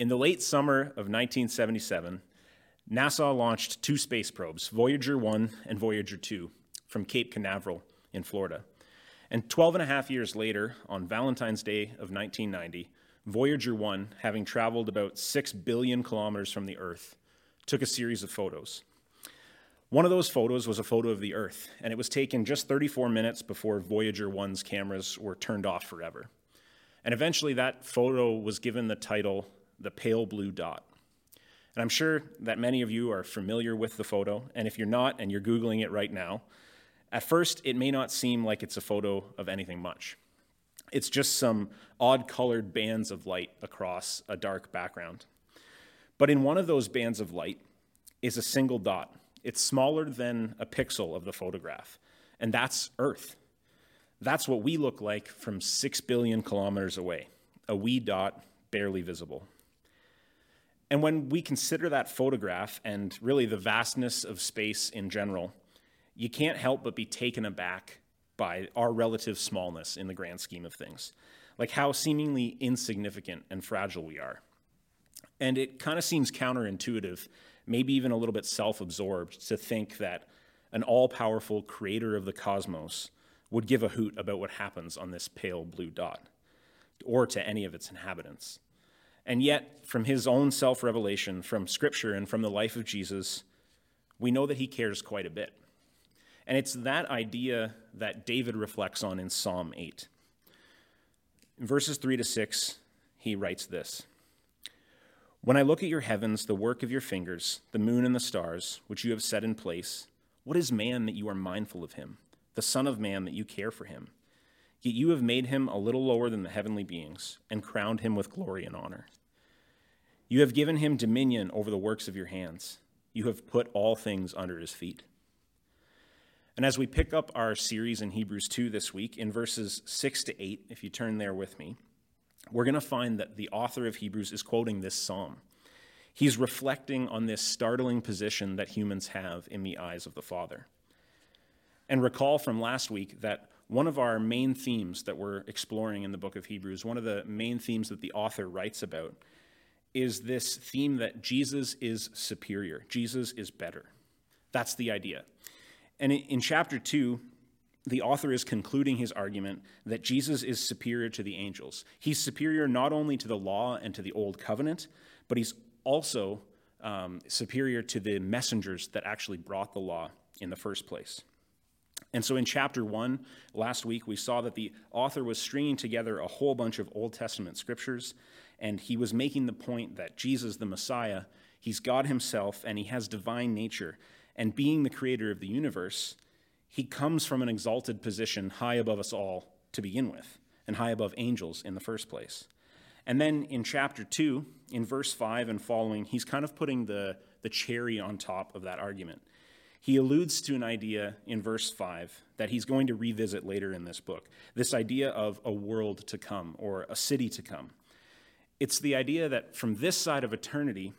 In the late summer of 1977, NASA launched two space probes, Voyager 1 and Voyager 2, from Cape Canaveral in Florida. And 12 and a half years later, on Valentine's Day of 1990, Voyager 1, having traveled about 6 billion kilometers from the Earth, took a series of photos. One of those photos was a photo of the Earth, and it was taken just 34 minutes before Voyager 1's cameras were turned off forever. And eventually, that photo was given the title The Pale Blue Dot. And I'm sure that many of you are familiar with the photo, and if you're not and you're Googling it right now, at first it may not seem like it's a photo of anything much. It's just some odd colored bands of light across a dark background. But in one of those bands of light is a single dot. It's smaller than a pixel of the photograph, and that's Earth. That's what we look like from six billion kilometers away, a wee dot barely visible. And when we consider that photograph and really the vastness of space in general, you can't help but be taken aback by our relative smallness in the grand scheme of things, like how seemingly insignificant and fragile we are. And it kind of seems counterintuitive, maybe even a little bit self absorbed, to think that an all powerful creator of the cosmos would give a hoot about what happens on this pale blue dot or to any of its inhabitants. And yet, from his own self revelation, from scripture, and from the life of Jesus, we know that he cares quite a bit. And it's that idea that David reflects on in Psalm 8. In verses 3 to 6, he writes this When I look at your heavens, the work of your fingers, the moon and the stars, which you have set in place, what is man that you are mindful of him, the Son of Man that you care for him? Yet you have made him a little lower than the heavenly beings and crowned him with glory and honor. You have given him dominion over the works of your hands. You have put all things under his feet. And as we pick up our series in Hebrews 2 this week, in verses 6 to 8, if you turn there with me, we're going to find that the author of Hebrews is quoting this psalm. He's reflecting on this startling position that humans have in the eyes of the Father. And recall from last week that one of our main themes that we're exploring in the book of Hebrews, one of the main themes that the author writes about, is this theme that Jesus is superior, Jesus is better. That's the idea. And in chapter 2, the author is concluding his argument that Jesus is superior to the angels. He's superior not only to the law and to the old covenant, but he's also um, superior to the messengers that actually brought the law in the first place. And so in chapter one, last week, we saw that the author was stringing together a whole bunch of Old Testament scriptures, and he was making the point that Jesus, the Messiah, he's God himself, and he has divine nature. And being the creator of the universe, he comes from an exalted position high above us all to begin with, and high above angels in the first place. And then in chapter 2, in verse 5 and following, he's kind of putting the, the cherry on top of that argument he alludes to an idea in verse 5 that he's going to revisit later in this book this idea of a world to come or a city to come. It's the idea that from this side of eternity,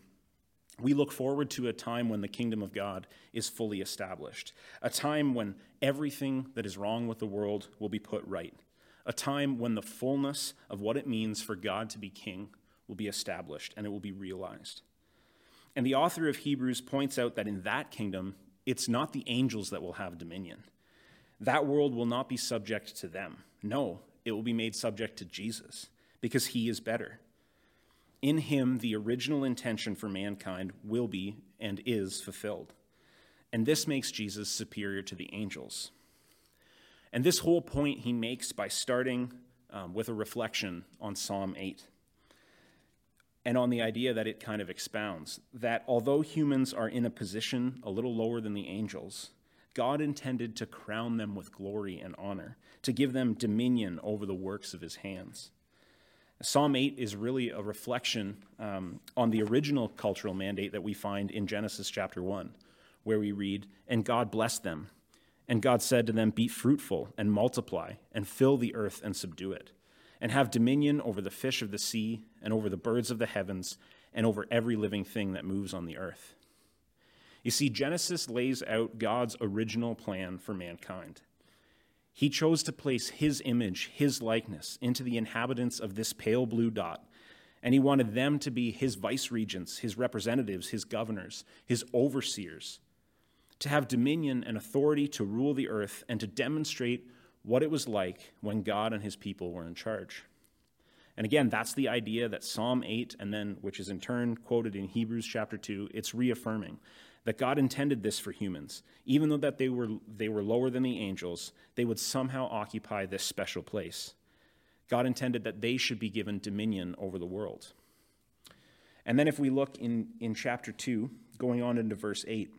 we look forward to a time when the kingdom of God is fully established, a time when everything that is wrong with the world will be put right, a time when the fullness of what it means for God to be king will be established and it will be realized. And the author of Hebrews points out that in that kingdom, it's not the angels that will have dominion. That world will not be subject to them. No, it will be made subject to Jesus because he is better. In him, the original intention for mankind will be and is fulfilled. And this makes Jesus superior to the angels. And this whole point he makes by starting um, with a reflection on Psalm 8 and on the idea that it kind of expounds that although humans are in a position a little lower than the angels, God intended to crown them with glory and honor, to give them dominion over the works of his hands. Psalm 8 is really a reflection um, on the original cultural mandate that we find in Genesis chapter 1, where we read, And God blessed them. And God said to them, Be fruitful and multiply, and fill the earth and subdue it and have dominion over the fish of the sea, and over the birds of the heavens, and over every living thing that moves on the earth. You see, Genesis lays out God's original plan for mankind. He chose to place his image, his likeness, into the inhabitants of this pale blue dot, And he wanted them to be his vice regents, his representatives, his governors, his overseers, to have dominion and authority to rule the earth and to demonstrate what it was like when God and his people were in charge. And again, that's the idea that Psalm 8, and then, which is in turn quoted in Hebrews chapter 2, it's reaffirming that God intended this for humans. Even though that they were, they were lower than the angels, they would somehow occupy this special place. God intended that they should be given dominion over the world. And then if we look in, in chapter 2, going on into verse 8,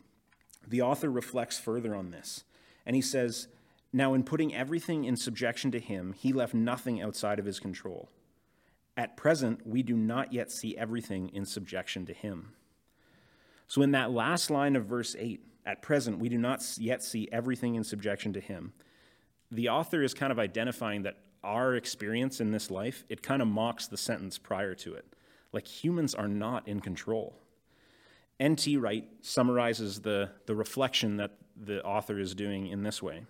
the author reflects further on this. And he says, Now in putting everything in subjection to him, he left nothing outside of his control. At present, we do not yet see everything in subjection to him. So, in that last line of verse 8, at present, we do not yet see everything in subjection to him, the author is kind of identifying that our experience in this life, it kind of mocks the sentence prior to it. Like humans are not in control. N.T. Wright summarizes the, the reflection that the author is doing in this way.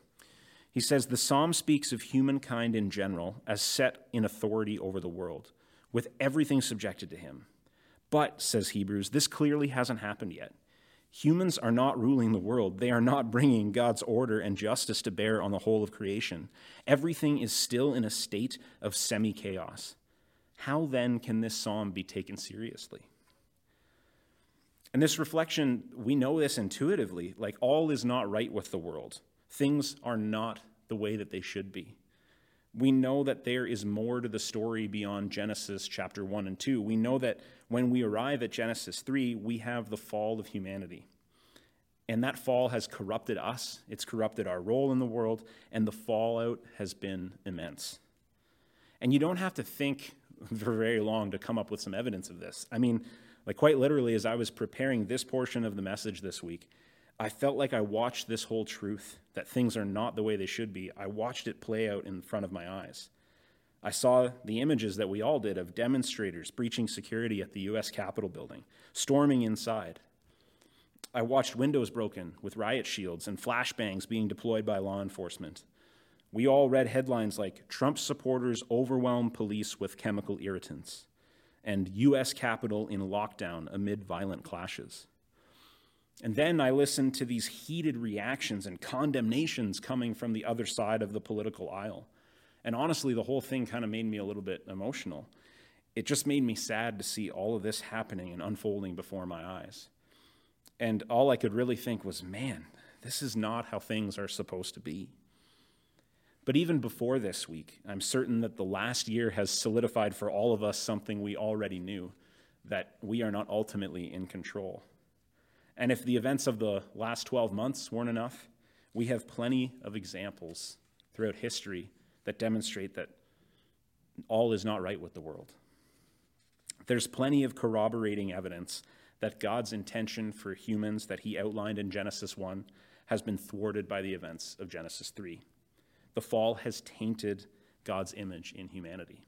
He says the psalm speaks of humankind in general as set in authority over the world, with everything subjected to him. But, says Hebrews, this clearly hasn't happened yet. Humans are not ruling the world. They are not bringing God's order and justice to bear on the whole of creation. Everything is still in a state of semi chaos. How then can this psalm be taken seriously? And this reflection, we know this intuitively like all is not right with the world. Things are not the way that they should be. We know that there is more to the story beyond Genesis chapter 1 and 2. We know that when we arrive at Genesis 3, we have the fall of humanity. And that fall has corrupted us, it's corrupted our role in the world, and the fallout has been immense. And you don't have to think for very long to come up with some evidence of this. I mean, like quite literally, as I was preparing this portion of the message this week, I felt like I watched this whole truth that things are not the way they should be. I watched it play out in front of my eyes. I saw the images that we all did of demonstrators breaching security at the US Capitol building, storming inside. I watched windows broken with riot shields and flashbangs being deployed by law enforcement. We all read headlines like Trump supporters overwhelm police with chemical irritants and US Capitol in lockdown amid violent clashes. And then I listened to these heated reactions and condemnations coming from the other side of the political aisle. And honestly, the whole thing kind of made me a little bit emotional. It just made me sad to see all of this happening and unfolding before my eyes. And all I could really think was, man, this is not how things are supposed to be. But even before this week, I'm certain that the last year has solidified for all of us something we already knew that we are not ultimately in control. And if the events of the last 12 months weren't enough, we have plenty of examples throughout history that demonstrate that all is not right with the world. There's plenty of corroborating evidence that God's intention for humans that he outlined in Genesis 1 has been thwarted by the events of Genesis 3. The fall has tainted God's image in humanity.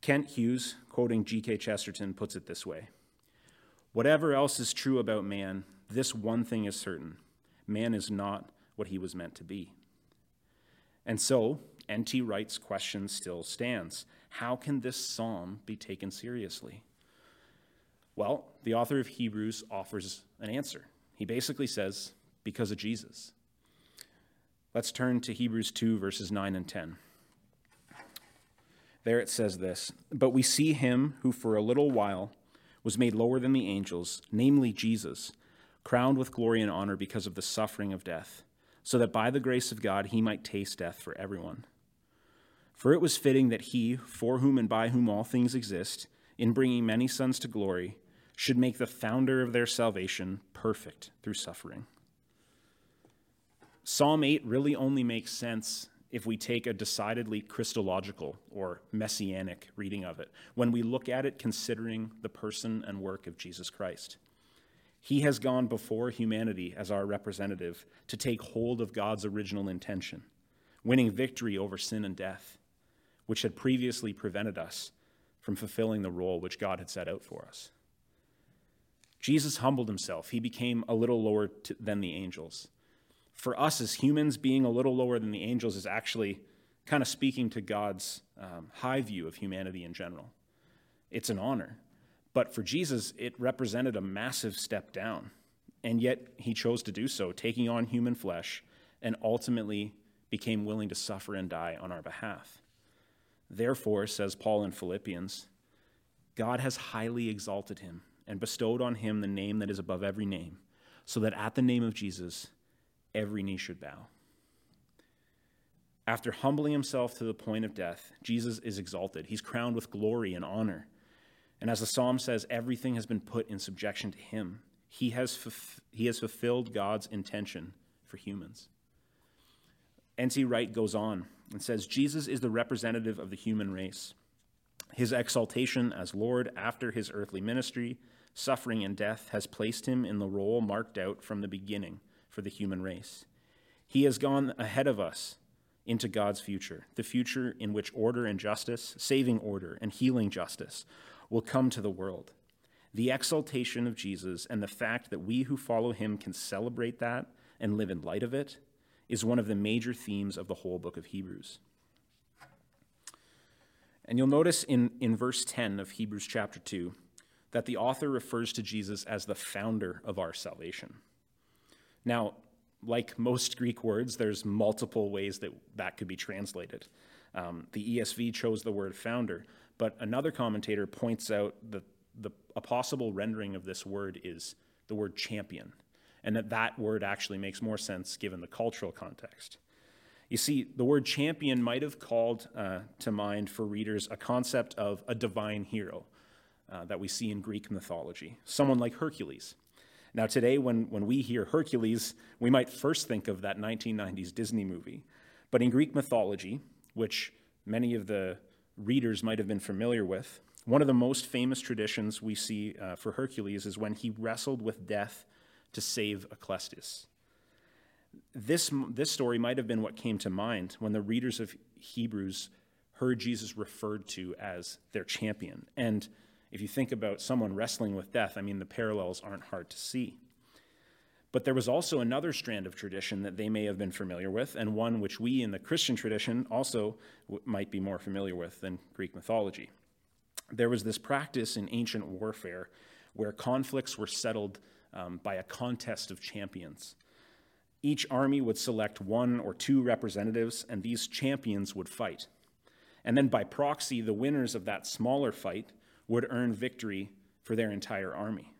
Kent Hughes, quoting G.K. Chesterton, puts it this way Whatever else is true about man, this one thing is certain man is not what he was meant to be. And so, N.T. Wright's question still stands How can this psalm be taken seriously? Well, the author of Hebrews offers an answer. He basically says, Because of Jesus. Let's turn to Hebrews 2, verses 9 and 10. There it says this But we see him who for a little while was made lower than the angels, namely Jesus, crowned with glory and honor because of the suffering of death, so that by the grace of God he might taste death for everyone. For it was fitting that he, for whom and by whom all things exist, in bringing many sons to glory, should make the founder of their salvation perfect through suffering. Psalm 8 really only makes sense if we take a decidedly Christological or messianic reading of it, when we look at it considering the person and work of Jesus Christ. He has gone before humanity as our representative to take hold of God's original intention, winning victory over sin and death, which had previously prevented us from fulfilling the role which God had set out for us. Jesus humbled himself. He became a little lower than the angels for us as humans, being a little lower than the angels is actually kind of speaking to God's um, high view of humanity in general. It's an honor. But for Jesus, it represented a massive step down. And yet he chose to do so, taking on human flesh, and ultimately became willing to suffer and die on our behalf. Therefore, says Paul in Philippians, God has highly exalted him and bestowed on him the name that is above every name, so that at the name of Jesus, every knee should bow. After humbling himself to the point of death, Jesus is exalted. He's crowned with glory and honor. And as the psalm says, everything has been put in subjection to him. He has, he has fulfilled God's intention for humans. N.T. Wright goes on and says Jesus is the representative of the human race. His exaltation as Lord after his earthly ministry, suffering, and death has placed him in the role marked out from the beginning for the human race. He has gone ahead of us into God's future, the future in which order and justice, saving order and healing justice, will come to the world. The exaltation of Jesus and the fact that we who follow him can celebrate that and live in light of it is one of the major themes of the whole book of Hebrews. And you'll notice in, in verse 10 of Hebrews chapter 2 that the author refers to Jesus as the founder of our salvation. Now, like most Greek words, there's multiple ways that that could be translated. Um, the ESV chose the word founder, but another commentator points out that the, a possible rendering of this word is the word champion, and that that word actually makes more sense given the cultural context. You see, the word champion might have called uh, to mind for readers a concept of a divine hero uh, that we see in Greek mythology, someone like Hercules. Now, today, when, when we hear Hercules, we might first think of that 1990s Disney movie. But in Greek mythology, which many of the readers might have been familiar with, one of the most famous traditions we see uh, for Hercules is when he wrestled with death to save Alcestis. This, this story might have been what came to mind when the readers of Hebrews heard Jesus referred to as their champion. And if you think about someone wrestling with death, I mean, the parallels aren't hard to see. But there was also another strand of tradition that they may have been familiar with, and one which we in the Christian tradition also might be more familiar with than Greek mythology. There was this practice in ancient warfare where conflicts were settled um, by a contest of champions. Each army would select one or two representatives, and these champions would fight. And then by proxy, the winners of that smaller fight would earn victory for their entire army.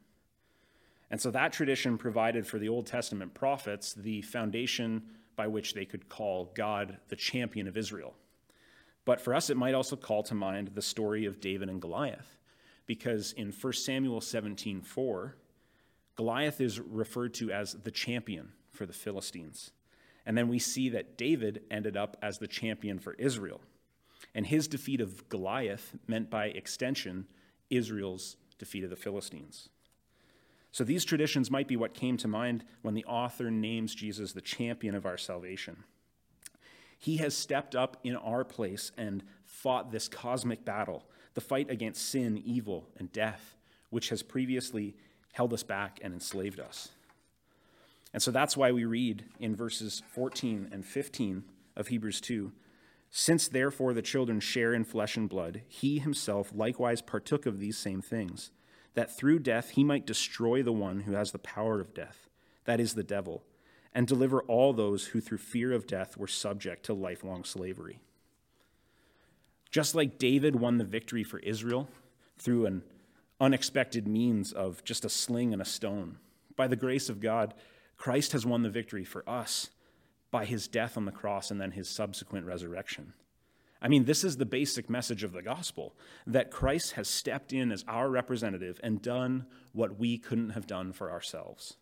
And so that tradition provided for the Old Testament prophets the foundation by which they could call God the champion of Israel. But for us, it might also call to mind the story of David and Goliath, because in 1 Samuel 17 4, Goliath is referred to as the champion for the Philistines. And then we see that David ended up as the champion for Israel. And his defeat of Goliath meant by extension Israel's defeat of the Philistines. So these traditions might be what came to mind when the author names Jesus the champion of our salvation. He has stepped up in our place and fought this cosmic battle, the fight against sin, evil, and death, which has previously held us back and enslaved us. And so that's why we read in verses 14 and 15 of Hebrews 2 since therefore the children share in flesh and blood, he himself likewise partook of these same things, that through death he might destroy the one who has the power of death, that is, the devil, and deliver all those who through fear of death were subject to lifelong slavery. Just like David won the victory for Israel through an unexpected means of just a sling and a stone, by the grace of God, Christ has won the victory for us by his death on the cross and then his subsequent resurrection. I mean, this is the basic message of the gospel that Christ has stepped in as our representative and done what we couldn't have done for ourselves.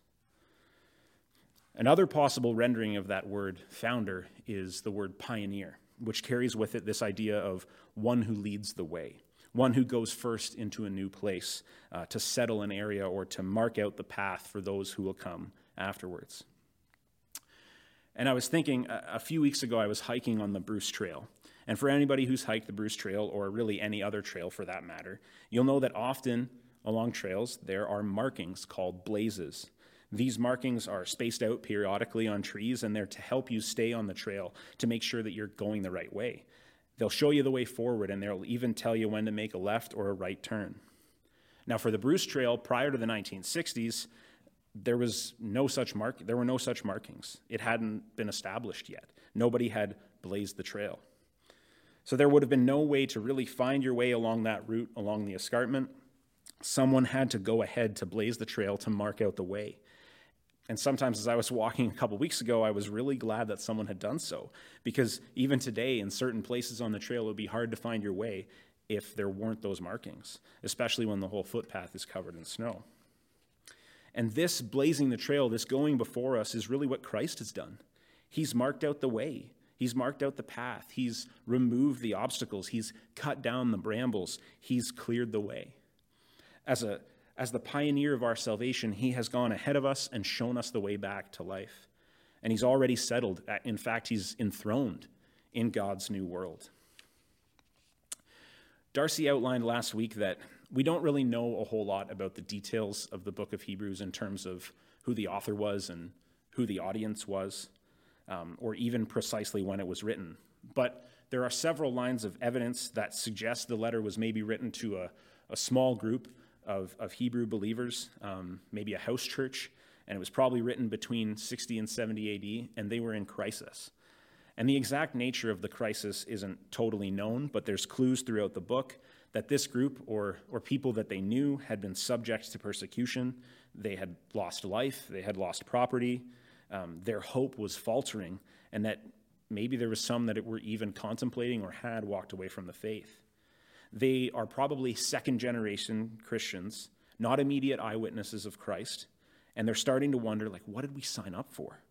Another possible rendering of that word founder is the word pioneer, which carries with it this idea of one who leads the way, one who goes first into a new place uh, to settle an area or to mark out the path for those who will come afterwards. And I was thinking, a few weeks ago, I was hiking on the Bruce Trail. And for anybody who's hiked the Bruce Trail, or really any other trail for that matter, you'll know that often along trails there are markings called blazes. These markings are spaced out periodically on trees, and they're to help you stay on the trail to make sure that you're going the right way. They'll show you the way forward, and they'll even tell you when to make a left or a right turn. Now, for the Bruce Trail, prior to the 1960s, there was no such mark. There were no such markings. It hadn't been established yet. Nobody had blazed the trail. So there would have been no way to really find your way along that route, along the escarpment. Someone had to go ahead to blaze the trail to mark out the way. And sometimes, as I was walking a couple weeks ago, I was really glad that someone had done so. Because even today, in certain places on the trail, it would be hard to find your way if there weren't those markings, especially when the whole footpath is covered in snow. And this blazing the trail, this going before us, is really what Christ has done. He's marked out the way, He's marked out the path, He's removed the obstacles, He's cut down the brambles, He's cleared the way. As, a, as the pioneer of our salvation, He has gone ahead of us and shown us the way back to life. And He's already settled. Uh, in fact, He's enthroned in God's new world. Darcy outlined last week that we don't really know a whole lot about the details of the book of Hebrews in terms of who the author was and who the audience was, um, or even precisely when it was written. But there are several lines of evidence that suggest the letter was maybe written to a, a small group of, of Hebrew believers, um, maybe a house church, and it was probably written between 60 and 70 AD, and they were in crisis. And the exact nature of the crisis isn't totally known, but there's clues throughout the book that this group or, or people that they knew had been subject to persecution. They had lost life, they had lost property, um, their hope was faltering, and that maybe there was some that were even contemplating or had walked away from the faith. They are probably second generation Christians, not immediate eyewitnesses of Christ, and they're starting to wonder, like, what did we sign up for?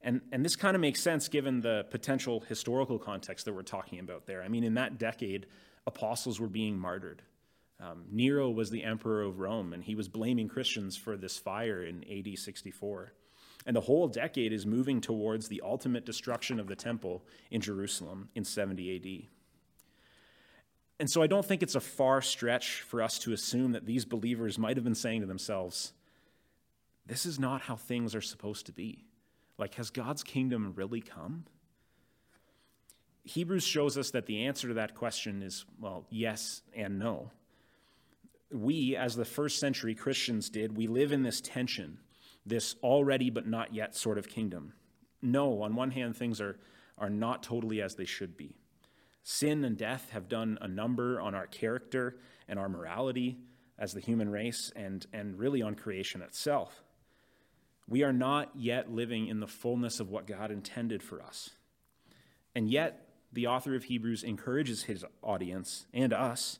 And, and this kind of makes sense given the potential historical context that we're talking about there. I mean, in that decade, apostles were being martyred. Um, Nero was the emperor of Rome, and he was blaming Christians for this fire in AD 64. And the whole decade is moving towards the ultimate destruction of the temple in Jerusalem in 70 AD. And so I don't think it's a far stretch for us to assume that these believers might have been saying to themselves, This is not how things are supposed to be. Like, has God's kingdom really come? Hebrews shows us that the answer to that question is, well, yes and no. We, as the first century Christians did, we live in this tension, this already but not yet sort of kingdom. No, on one hand, things are, are not totally as they should be. Sin and death have done a number on our character and our morality as the human race and, and really on creation itself. We are not yet living in the fullness of what God intended for us. And yet, the author of Hebrews encourages his audience and us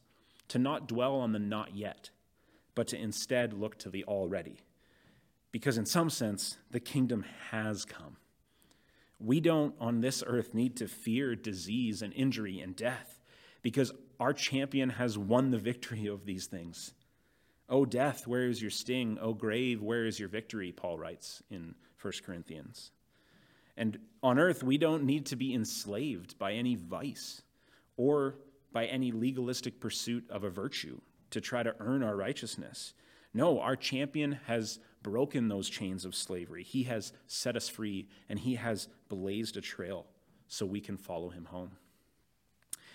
to not dwell on the not yet, but to instead look to the already. Because, in some sense, the kingdom has come. We don't on this earth need to fear disease and injury and death because our champion has won the victory of these things. O death, where is your sting? O grave, where is your victory? Paul writes in 1 Corinthians. And on earth, we don't need to be enslaved by any vice or by any legalistic pursuit of a virtue to try to earn our righteousness. No, our champion has broken those chains of slavery. He has set us free, and he has blazed a trail so we can follow him home.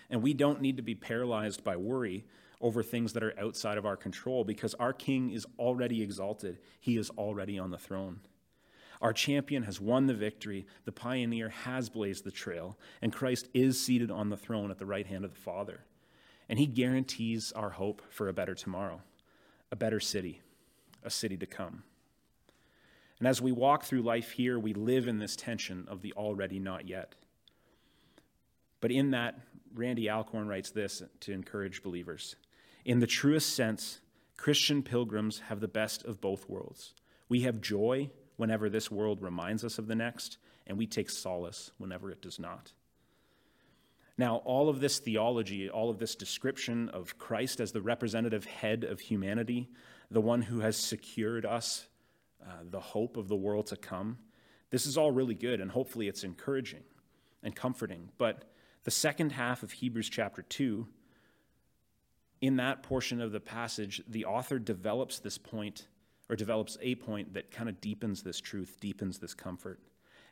And we don't need to be paralyzed by worry over things that are outside of our control because our King is already exalted. He is already on the throne. Our champion has won the victory, the pioneer has blazed the trail, and Christ is seated on the throne at the right hand of the Father. And he guarantees our hope for a better tomorrow, a better city, a city to come. And as we walk through life here, we live in this tension of the already not yet. But in that, Randy Alcorn writes this to encourage believers in the truest sense, Christian pilgrims have the best of both worlds. We have joy whenever this world reminds us of the next, and we take solace whenever it does not. Now, all of this theology, all of this description of Christ as the representative head of humanity, the one who has secured us uh, the hope of the world to come, this is all really good, and hopefully it's encouraging and comforting. But the second half of Hebrews chapter 2 in that portion of the passage, the author develops this point or develops a point that kind of deepens this truth, deepens this comfort.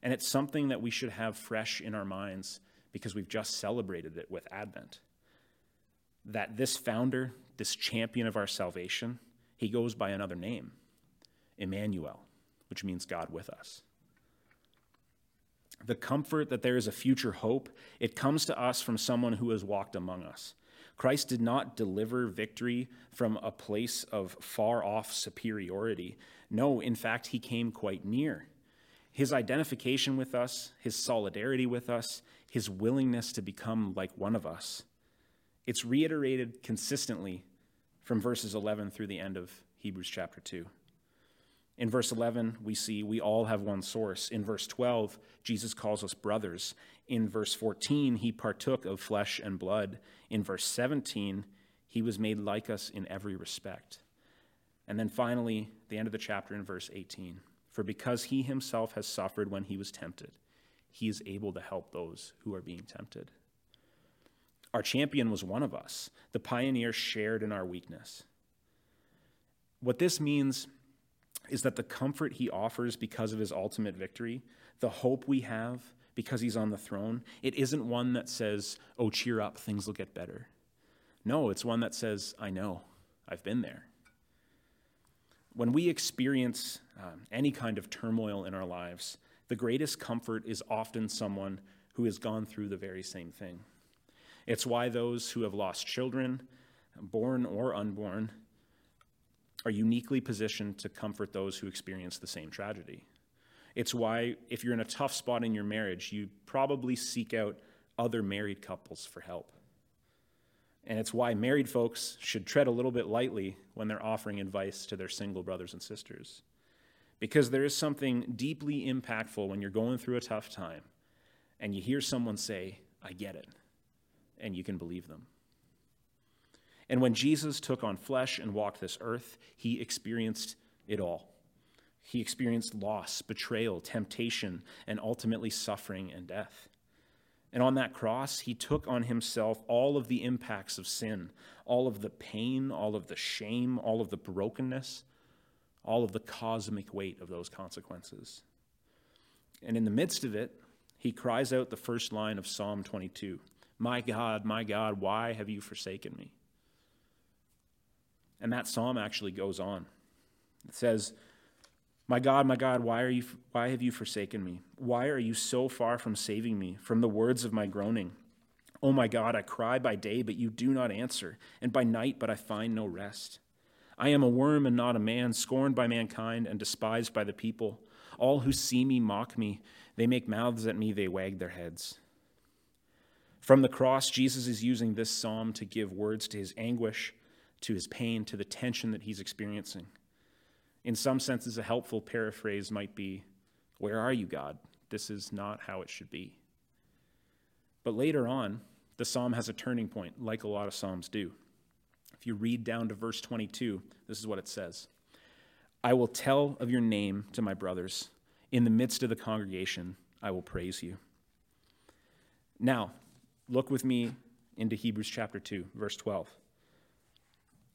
And it's something that we should have fresh in our minds because we've just celebrated it with Advent. That this founder, this champion of our salvation, he goes by another name, Emmanuel, which means God with us. The comfort that there is a future hope, it comes to us from someone who has walked among us. Christ did not deliver victory from a place of far off superiority. No, in fact, he came quite near. His identification with us, his solidarity with us, his willingness to become like one of us, it's reiterated consistently from verses 11 through the end of Hebrews chapter 2. In verse 11, we see we all have one source. In verse 12, Jesus calls us brothers. In verse 14, he partook of flesh and blood. In verse 17, he was made like us in every respect. And then finally, the end of the chapter in verse 18 For because he himself has suffered when he was tempted, he is able to help those who are being tempted. Our champion was one of us. The pioneer shared in our weakness. What this means is that the comfort he offers because of his ultimate victory, the hope we have because he's on the throne, it isn't one that says, oh, cheer up, things will get better. No, it's one that says, I know, I've been there. When we experience um, any kind of turmoil in our lives, the greatest comfort is often someone who has gone through the very same thing. It's why those who have lost children, born or unborn, are uniquely positioned to comfort those who experience the same tragedy. It's why, if you're in a tough spot in your marriage, you probably seek out other married couples for help. And it's why married folks should tread a little bit lightly when they're offering advice to their single brothers and sisters. Because there is something deeply impactful when you're going through a tough time and you hear someone say, I get it, and you can believe them. And when Jesus took on flesh and walked this earth, he experienced it all. He experienced loss, betrayal, temptation, and ultimately suffering and death. And on that cross, he took on himself all of the impacts of sin, all of the pain, all of the shame, all of the brokenness, all of the cosmic weight of those consequences. And in the midst of it, he cries out the first line of Psalm 22 My God, my God, why have you forsaken me? And that psalm actually goes on. It says, My God, my God, why, are you, why have you forsaken me? Why are you so far from saving me from the words of my groaning? Oh my God, I cry by day, but you do not answer, and by night, but I find no rest. I am a worm and not a man, scorned by mankind and despised by the people. All who see me mock me. They make mouths at me, they wag their heads. From the cross, Jesus is using this psalm to give words to his anguish to his pain, to the tension that he's experiencing. In some senses, a helpful paraphrase might be Where are you, God? This is not how it should be. But later on, the psalm has a turning point, like a lot of psalms do. If you read down to verse 22, this is what it says I will tell of your name to my brothers. In the midst of the congregation, I will praise you. Now, look with me into Hebrews chapter 2, verse 12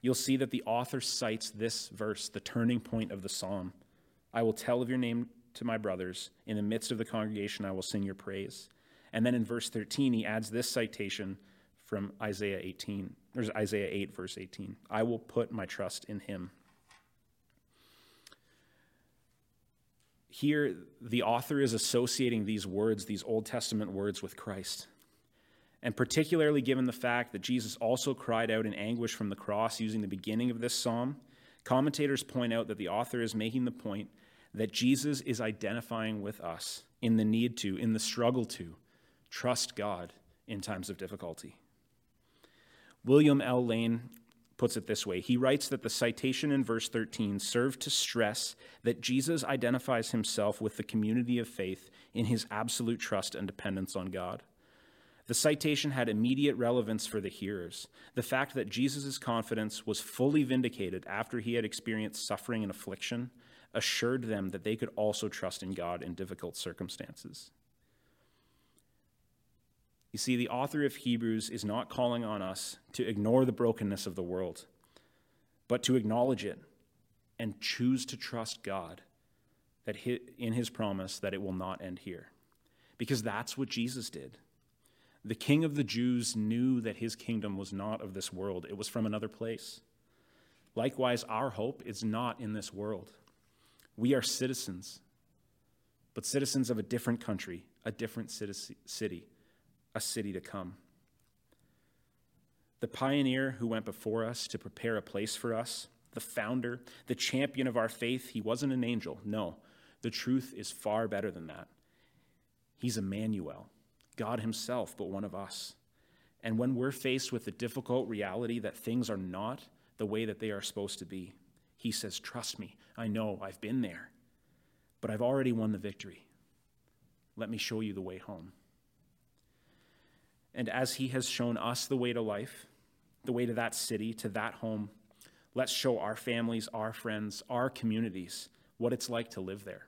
you'll see that the author cites this verse, the turning point of the psalm. I will tell of your name to my brothers. In the midst of the congregation, I will sing your praise. And then in verse 13, he adds this citation from Isaiah 18, or Isaiah 8, verse 18. I will put my trust in him. Here, the author is associating these words, these Old Testament words, with Christ. And particularly given the fact that Jesus also cried out in anguish from the cross using the beginning of this psalm, commentators point out that the author is making the point that Jesus is identifying with us in the need to, in the struggle to, trust God in times of difficulty. William L. Lane puts it this way He writes that the citation in verse 13 served to stress that Jesus identifies himself with the community of faith in his absolute trust and dependence on God. The citation had immediate relevance for the hearers. The fact that Jesus' confidence was fully vindicated after he had experienced suffering and affliction assured them that they could also trust in God in difficult circumstances. You see, the author of Hebrews is not calling on us to ignore the brokenness of the world, but to acknowledge it and choose to trust God that in his promise that it will not end here. Because that's what Jesus did. The king of the Jews knew that his kingdom was not of this world, it was from another place. Likewise, our hope is not in this world. We are citizens, but citizens of a different country, a different city, a city to come. The pioneer who went before us to prepare a place for us, the founder, the champion of our faith, he wasn't an angel. No, the truth is far better than that. He's Emmanuel, God Himself, but one of us. And when we're faced with the difficult reality that things are not the way that they are supposed to be, He says, Trust me, I know, I've been there, but I've already won the victory. Let me show you the way home. And as He has shown us the way to life, the way to that city, to that home, let's show our families, our friends, our communities what it's like to live there.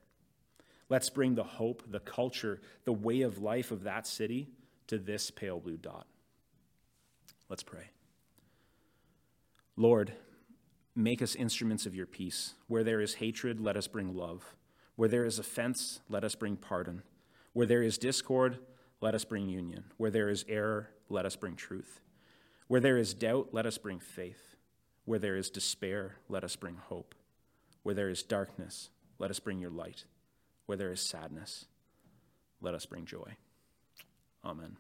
Let's bring the hope, the culture, the way of life of that city to this pale blue dot. Let's pray. Lord, make us instruments of your peace. Where there is hatred, let us bring love. Where there is offense, let us bring pardon. Where there is discord, let us bring union. Where there is error, let us bring truth. Where there is doubt, let us bring faith. Where there is despair, let us bring hope. Where there is darkness, let us bring your light. Where there is sadness, let us bring joy. Amen.